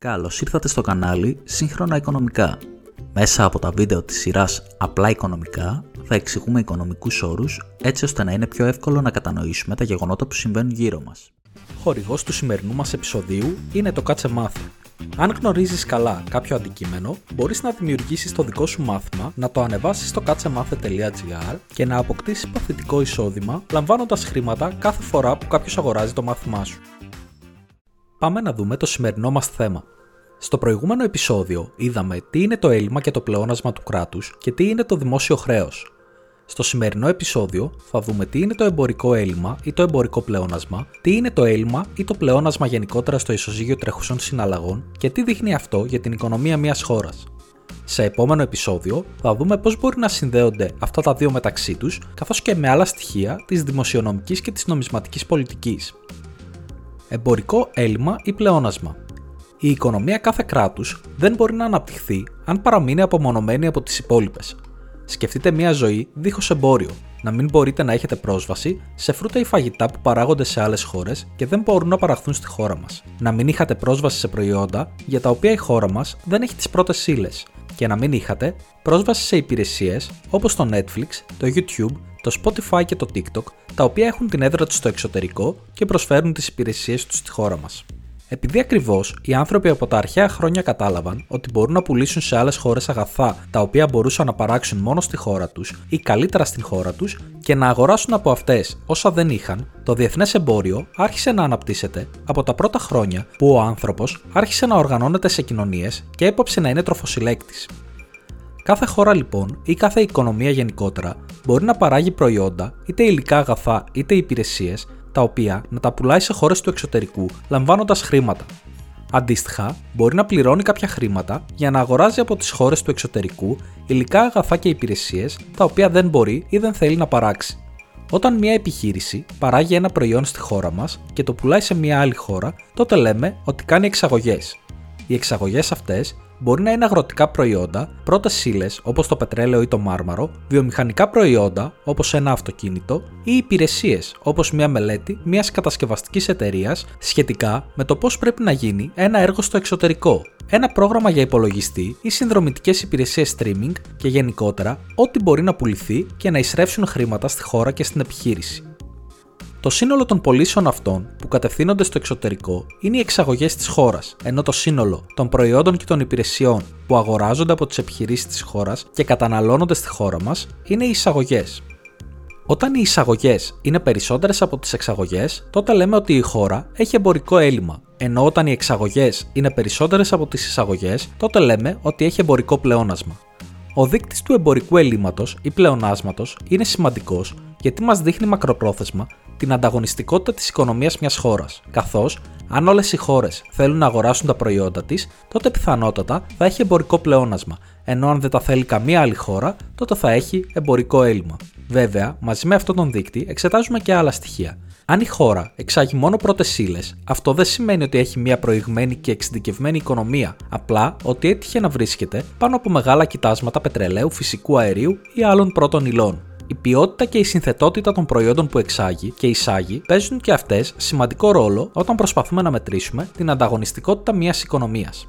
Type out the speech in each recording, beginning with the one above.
Καλώς ήρθατε στο κανάλι Σύγχρονα Οικονομικά. Μέσα από τα βίντεο της σειράς Απλά Οικονομικά θα εξηγούμε οικονομικούς όρους έτσι ώστε να είναι πιο εύκολο να κατανοήσουμε τα γεγονότα που συμβαίνουν γύρω μας. Χορηγός του σημερινού μας επεισοδίου είναι το Κάτσε Μάθε. Αν γνωρίζεις καλά κάποιο αντικείμενο, μπορείς να δημιουργήσεις το δικό σου μάθημα, να το ανεβάσεις στο katsemaθε.gr και να αποκτήσεις παθητικό εισόδημα λαμβάνοντας χρήματα κάθε φορά που κάποιος αγοράζει το μάθημά σου. Πάμε να δούμε το σημερινό μας θέμα. Στο προηγούμενο επεισόδιο είδαμε τι είναι το έλλειμμα και το πλεόνασμα του κράτους και τι είναι το δημόσιο χρέος. Στο σημερινό επεισόδιο θα δούμε τι είναι το εμπορικό έλλειμμα ή το εμπορικό πλεόνασμα, τι είναι το έλλειμμα ή το πλεόνασμα γενικότερα στο ισοζύγιο τρεχουσών συναλλαγών και τι δείχνει αυτό για την οικονομία μιας χώρας. Σε επόμενο επεισόδιο θα δούμε πώς μπορεί να συνδέονται αυτά τα δύο μεταξύ τους, καθώς και με άλλα στοιχεία της δημοσιονομικής και της νομισματικής πολιτικής. Εμπορικό έλλειμμα ή πλεόνασμα. Η οικονομία κάθε κράτους δεν μπορεί να αναπτυχθεί αν παραμείνει απομονωμένη από τις υπόλοιπες. Σκεφτείτε μια ζωή δίχως εμπόριο, να μην μπορείτε να έχετε πρόσβαση σε φρούτα ή φαγητά που παράγονται σε άλλες χώρες και δεν μπορούν να παραχθούν στη χώρα μας. Να μην είχατε πρόσβαση σε προϊόντα για τα οποία η χώρα μας δεν έχει τις πρώτες ύλες. Και να μην είχατε πρόσβαση σε υπηρεσίες όπως το Netflix, το YouTube, το Spotify και το TikTok, τα οποία έχουν την έδρα τους στο εξωτερικό και προσφέρουν τις υπηρεσίες τους στη χώρα μας. Επειδή ακριβώς οι άνθρωποι από τα αρχαία χρόνια κατάλαβαν ότι μπορούν να πουλήσουν σε άλλες χώρες αγαθά τα οποία μπορούσαν να παράξουν μόνο στη χώρα τους ή καλύτερα στην χώρα τους και να αγοράσουν από αυτές όσα δεν είχαν, το διεθνές εμπόριο άρχισε να αναπτύσσεται από τα πρώτα χρόνια που ο άνθρωπος άρχισε να οργανώνεται σε κοινωνίες και έπαψε να είναι τροφοσυλλέκτης. Κάθε χώρα λοιπόν ή κάθε οικονομία γενικότερα μπορεί να παράγει προϊόντα, είτε υλικά αγαθά είτε υπηρεσίες, τα οποία να τα πουλάει σε χώρες του εξωτερικού λαμβάνοντας χρήματα. Αντίστοιχα, μπορεί να πληρώνει κάποια χρήματα για να αγοράζει από τις χώρες του εξωτερικού υλικά αγαθά και υπηρεσίες τα οποία δεν μπορεί ή δεν θέλει να παράξει. Όταν μια επιχείρηση παράγει ένα προϊόν στη χώρα μας και το πουλάει σε μια άλλη χώρα, τότε λέμε ότι κάνει εξαγωγές. Οι εξαγωγές αυτές μπορεί να είναι αγροτικά προϊόντα, πρώτες ύλε όπως το πετρέλαιο ή το μάρμαρο, βιομηχανικά προϊόντα όπως ένα αυτοκίνητο ή υπηρεσίες όπως μια μελέτη μιας κατασκευαστικής εταιρείας σχετικά με το πώς πρέπει να γίνει ένα έργο στο εξωτερικό, ένα πρόγραμμα για υπολογιστή ή συνδρομητικές υπηρεσίες streaming και γενικότερα ό,τι μπορεί να πουληθεί και να εισρεύσουν χρήματα στη χώρα και στην επιχείρηση. Το σύνολο των πωλήσεων αυτών που κατευθύνονται στο εξωτερικό είναι οι εξαγωγές της χώρας, ενώ το σύνολο των προϊόντων και των υπηρεσιών που αγοράζονται από τις επιχειρήσεις της χώρας και καταναλώνονται στη χώρα μας είναι οι εισαγωγές. Όταν οι εισαγωγές είναι περισσότερες από τις εξαγωγές, τότε λέμε ότι η χώρα έχει εμπορικό έλλειμμα, ενώ όταν οι εξαγωγές είναι περισσότερες από τις εισαγωγές, τότε λέμε ότι έχει εμπορικό πλεόνασμα. Ο δείκτης του εμπορικού ελλείμματο ή πλεονάσματος είναι σημαντικός γιατί μας δείχνει μακροπρόθεσμα την ανταγωνιστικότητα της οικονομίας μιας χώρας. Καθώς, αν όλες οι χώρες θέλουν να αγοράσουν τα προϊόντα της, τότε πιθανότατα θα έχει εμπορικό πλεόνασμα, ενώ αν δεν τα θέλει καμία άλλη χώρα, τότε θα έχει εμπορικό έλλειμμα. Βέβαια, μαζί με αυτόν τον δείκτη εξετάζουμε και άλλα στοιχεία. Αν η χώρα εξάγει μόνο πρώτες ύλες, αυτό δεν σημαίνει ότι έχει μια προηγμένη και εξειδικευμένη οικονομία, απλά ότι έτυχε να βρίσκεται πάνω από μεγάλα κοιτάσματα πετρελαίου, φυσικού αερίου ή άλλων πρώτων υλών. Η ποιότητα και η συνθετότητα των προϊόντων που εξάγει και εισάγει παίζουν και αυτές σημαντικό ρόλο όταν προσπαθούμε να μετρήσουμε την ανταγωνιστικότητα μιας οικονομίας.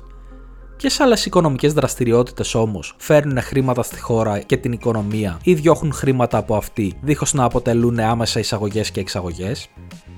Ποιε άλλες οικονομικές δραστηριότητες όμως φέρνουν χρήματα στη χώρα και την οικονομία ή διώχνουν χρήματα από αυτή, δίχως να αποτελούν άμεσα εισαγωγές και εξαγωγές;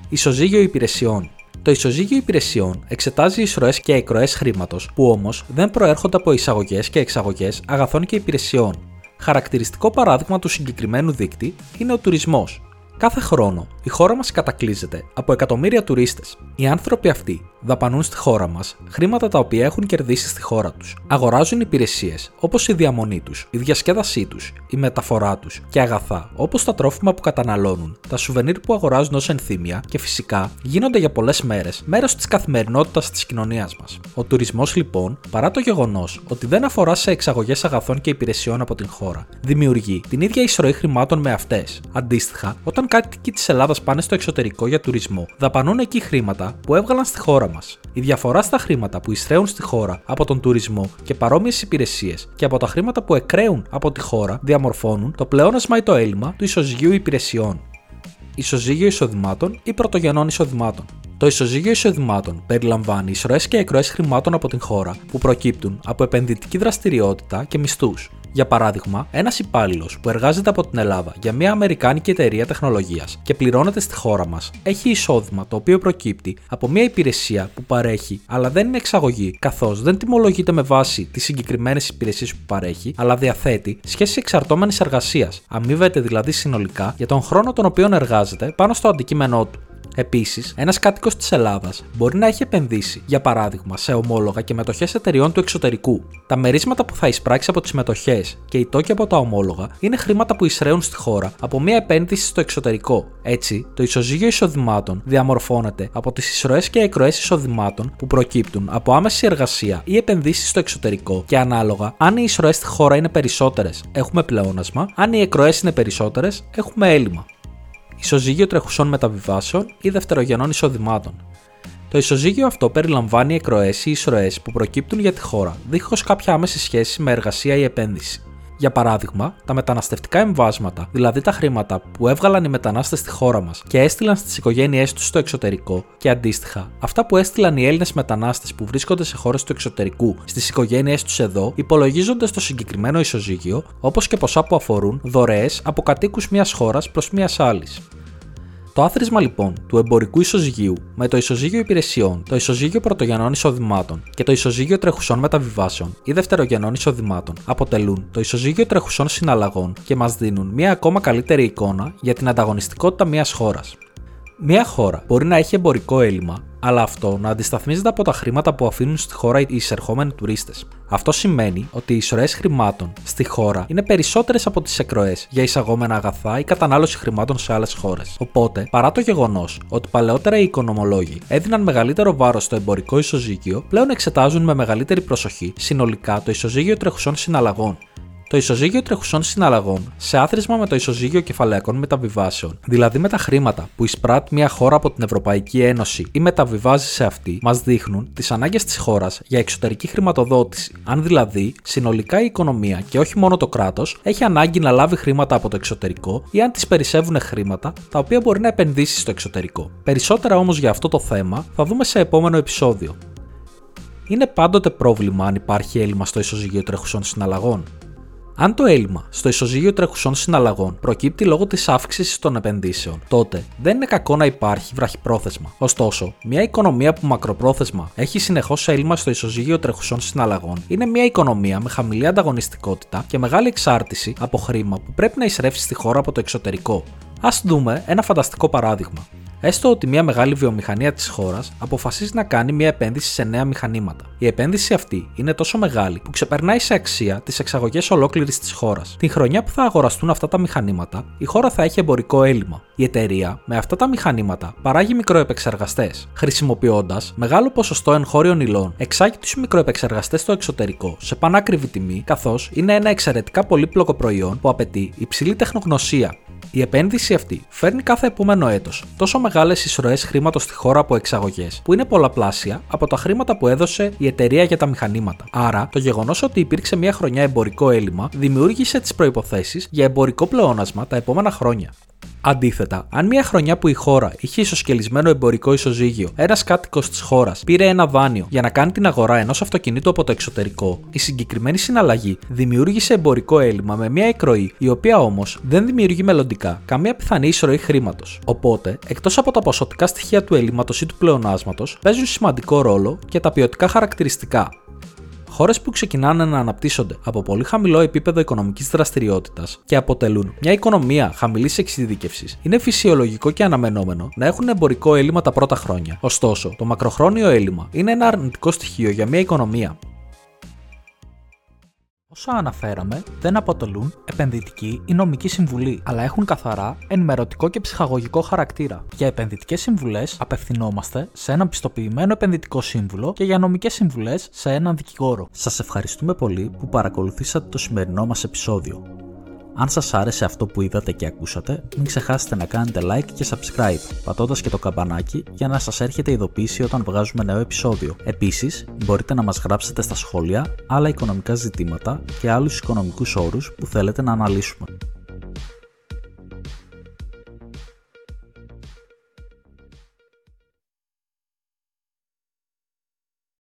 Ισοζύγιο υπηρεσιών. Το ισοζύγιο υπηρεσιών εξετάζει εισρωές και εκροές χρήματος που όμως δεν προέρχονται από εισαγωγές και εξαγωγές αγαθών και υπηρεσιών. Χαρακτηριστικό παράδειγμα του συγκεκριμένου δείκτη είναι ο τουρισμός, Κάθε χρόνο η χώρα μας κατακλείζεται από εκατομμύρια τουρίστες. Οι άνθρωποι αυτοί δαπανούν στη χώρα μας χρήματα τα οποία έχουν κερδίσει στη χώρα τους. Αγοράζουν υπηρεσίες όπως η διαμονή τους, η διασκέδασή τους, η μεταφορά τους και αγαθά όπως τα τρόφιμα που καταναλώνουν, τα σουβενίρ που αγοράζουν ως ενθύμια και φυσικά γίνονται για πολλές μέρες μέρος της καθημερινότητας της κοινωνίας μας. Ο τουρισμός λοιπόν, παρά το γεγονός ότι δεν αφορά σε εξαγωγές αγαθών και υπηρεσιών από την χώρα, δημιουργεί την ίδια εισρωή χρημάτων με αυτές. Αντίστοιχα, όταν κάτοικοι της Ελλάδας πάνε στο εξωτερικό για τουρισμό, δαπανούν εκεί χρήματα που έβγαλαν στη χώρα μας. Η διαφορά στα χρήματα που εισραίουν στη χώρα από τον τουρισμό και παρόμοιες υπηρεσίες και από τα χρήματα που εκραίουν από τη χώρα διαμορφώνουν το πλεόνασμα ή το έλλειμμα του ισοζυγίου υπηρεσιών. Ισοζύγιο εισοδημάτων ή πρωτογενών εισοδημάτων. Το ισοζύγιο εισοδημάτων περιλαμβάνει εισρωές και εκροές χρημάτων από την χώρα που προκύπτουν από επενδυτική δραστηριότητα και μισθούς. Για παράδειγμα, ένας υπάλληλος που εργάζεται από την Ελλάδα για μια Αμερικάνικη εταιρεία τεχνολογίας και πληρώνεται στη χώρα μας, έχει εισόδημα το οποίο προκύπτει από μια υπηρεσία που παρέχει, αλλά δεν είναι εξαγωγή, καθώς δεν τιμολογείται με βάση τις συγκεκριμένες υπηρεσίες που παρέχει, αλλά διαθέτει σχέσεις εξαρτώμενης εργασίας. Αμείβεται δηλαδή συνολικά για τον χρόνο τον οποίο εργάζεται πάνω στο αντικείμενό του. Επίσης, ένας κάτοικος της Ελλάδας μπορεί να έχει επενδύσει, για παράδειγμα, σε ομόλογα και μετοχές εταιριών του εξωτερικού. Τα μερίσματα που θα εισπράξει από τις μετοχές και οι τόκοι από τα ομόλογα είναι χρήματα που εισραίουν στη χώρα από μια επένδυση στο εξωτερικό. Έτσι, το ισοζύγιο εισοδημάτων διαμορφώνεται από τις εισρωές και εκροές εισοδημάτων που προκύπτουν από άμεση εργασία ή επενδύσεις στο εξωτερικό και ανάλογα, αν οι εισρωές στη χώρα είναι περισσότερες, έχουμε πλεόνασμα, αν οι εκροές είναι περισσότερες, έχουμε έλλειμμα ισοζύγιο τρεχουσών μεταβιβάσεων ή δευτερογενών εισοδημάτων. Το ισοζύγιο αυτό περιλαμβάνει εκροές ή εισρωές που προκύπτουν για τη χώρα, δίχως κάποια άμεση σχέση με εργασία ή επένδυση. Για παράδειγμα, τα μεταναστευτικά εμβάσματα, δηλαδή τα χρήματα που έβγαλαν οι μετανάστες στη χώρα μας και έστειλαν στις οικογένειές τους στο εξωτερικό, και αντίστοιχα, αυτά που έστειλαν οι Έλληνες μετανάστες που βρίσκονται σε χώρες του εξωτερικού στις οικογένειές τους εδώ, υπολογίζονται στο συγκεκριμένο ισοζύγιο, όπως και ποσά που αφορούν δωρεές από κατοίκους μιας χώρας προς μιας άλλης. Το άθροισμα λοιπόν του εμπορικού ισοζυγίου με το ισοζύγιο υπηρεσιών, το ισοζύγιο πρωτογενών εισοδημάτων και το ισοζύγιο τρεχουσών μεταβιβάσεων ή δευτερογενών εισοδημάτων αποτελούν το ισοζύγιο τρεχουσών συναλλαγών και μας δίνουν μια ακόμα καλύτερη εικόνα για την ανταγωνιστικότητα μιας χώρας. Μια χώρα μπορεί να έχει εμπορικό έλλειμμα, αλλά αυτό να αντισταθμίζεται από τα χρήματα που αφήνουν στη χώρα οι εισερχόμενοι τουρίστες. Αυτό σημαίνει ότι οι εισρωές χρημάτων στη χώρα είναι περισσότερες από τις εκροές για εισαγόμενα αγαθά ή κατανάλωση χρημάτων σε άλλες χώρες. Οπότε, παρά το γεγονός ότι παλαιότερα οι οικονομολόγοι έδιναν μεγαλύτερο βάρος στο εμπορικό ισοζύγιο, πλέον εξετάζουν με μεγαλύτερη προσοχή συνολικά το ισοζύγιο τρεχουσών συναλλαγών το ισοζύγιο τρεχουσών συναλλαγών σε άθροισμα με το ισοζύγιο κεφαλαιακών μεταβιβάσεων, δηλαδή με τα χρήματα που εισπράττει μια χώρα από την Ευρωπαϊκή Ένωση ή μεταβιβάζει σε αυτή, μας δείχνουν τις ανάγκες της χώρας για εξωτερική χρηματοδότηση. Αν δηλαδή συνολικά η οικονομία και όχι μόνο το κράτος έχει ανάγκη να λάβει χρήματα από το εξωτερικό ή αν της περισσεύουν χρήματα τα οποία μπορεί να επενδύσει στο εξωτερικό. Περισσότερα όμως για αυτό το θέμα θα δούμε σε επόμενο επεισόδιο. Είναι πάντοτε πρόβλημα αν υπάρχει έλλειμμα στο ισοζύγιο τρέχουσων συναλλαγών. Αν το έλλειμμα στο ισοζύγιο τρεχουσών συναλλαγών προκύπτει λόγω της αύξησης των επενδύσεων, τότε δεν είναι κακό να υπάρχει βραχυπρόθεσμα. Ωστόσο, μια οικονομία που μακροπρόθεσμα έχει συνεχώς έλλειμμα στο ισοζύγιο τρεχουσών συναλλαγών είναι μια οικονομία με χαμηλή ανταγωνιστικότητα και μεγάλη εξάρτηση από χρήμα που πρέπει να εισρεύσει στη χώρα από το εξωτερικό. Α δούμε ένα φανταστικό παράδειγμα. Έστω ότι μια μεγάλη βιομηχανία της χώρας αποφασίζει να κάνει μια επένδυση σε νέα μηχανήματα. Η επένδυση αυτή είναι τόσο μεγάλη που ξεπερνάει σε αξία τις εξαγωγές ολόκληρης της χώρας. Την χρονιά που θα αγοραστούν αυτά τα μηχανήματα, η χώρα θα έχει εμπορικό έλλειμμα. Η εταιρεία με αυτά τα μηχανήματα παράγει μικροεπεξεργαστές. Χρησιμοποιώντας μεγάλο ποσοστό εγχώριων υλών, εξάγει τους μικροεπεξεργαστές στο εξωτερικό σε πανάκριβη τιμή, καθώς είναι ένα εξαιρετικά πολύπλοκο προϊόν που απαιτεί υψηλή τεχνογνωσία, η επένδυση αυτή φέρνει κάθε επόμενο έτος τόσο μεγάλες εισρωές χρήματος στη χώρα από εξαγωγές, που είναι πολλαπλάσια από τα χρήματα που έδωσε η εταιρεία για τα μηχανήματα. Άρα, το γεγονός ότι υπήρξε μια χρονιά εμπορικό έλλειμμα δημιούργησε τις προποθέσει για εμπορικό πλεόνασμα τα επόμενα χρόνια. Αντίθετα, αν μια χρονιά που η χώρα είχε ισοσκελισμένο εμπορικό ισοζύγιο, ένας κάτοικος της χώρας πήρε ένα δάνειο για να κάνει την αγορά ενός αυτοκινήτου από το εξωτερικό, η συγκεκριμένη συναλλαγή δημιούργησε εμπορικό έλλειμμα με μια εκροή, η οποία όμως δεν δημιουργεί μελλοντικά καμία πιθανή εισρωή χρήματος. Οπότε, εκτός από τα ποσοτικά στοιχεία του έλλειμματο ή του πλεονάσματος, παίζουν σημαντικό ρόλο και τα ποιοτικά χαρακτηριστικά, Χώρες που ξεκινάνε να αναπτύσσονται από πολύ χαμηλό επίπεδο οικονομικής δραστηριότητας και αποτελούν μια οικονομία χαμηλής εξειδίκευση, είναι φυσιολογικό και αναμενόμενο να έχουν εμπορικό έλλειμμα τα πρώτα χρόνια. Ωστόσο, το μακροχρόνιο έλλειμμα είναι ένα αρνητικό στοιχείο για μια οικονομία Όσα αναφέραμε δεν αποτελούν επενδυτική ή νομική συμβουλή, αλλά έχουν καθαρά ενημερωτικό και ψυχαγωγικό χαρακτήρα. Για επενδυτικές συμβουλές απευθυνόμαστε σε έναν πιστοποιημένο επενδυτικό σύμβουλο και για νομικές συμβουλές σε έναν δικηγόρο. Σας ευχαριστούμε πολύ που παρακολουθήσατε το σημερινό μας επεισόδιο. Αν σας άρεσε αυτό που είδατε και ακούσατε, μην ξεχάσετε να κάνετε like και subscribe, πατώντας και το καμπανάκι για να σας έρχεται ειδοποίηση όταν βγάζουμε νέο επεισόδιο. Επίσης, μπορείτε να μας γράψετε στα σχόλια άλλα οικονομικά ζητήματα και άλλους οικονομικούς όρους που θέλετε να αναλύσουμε.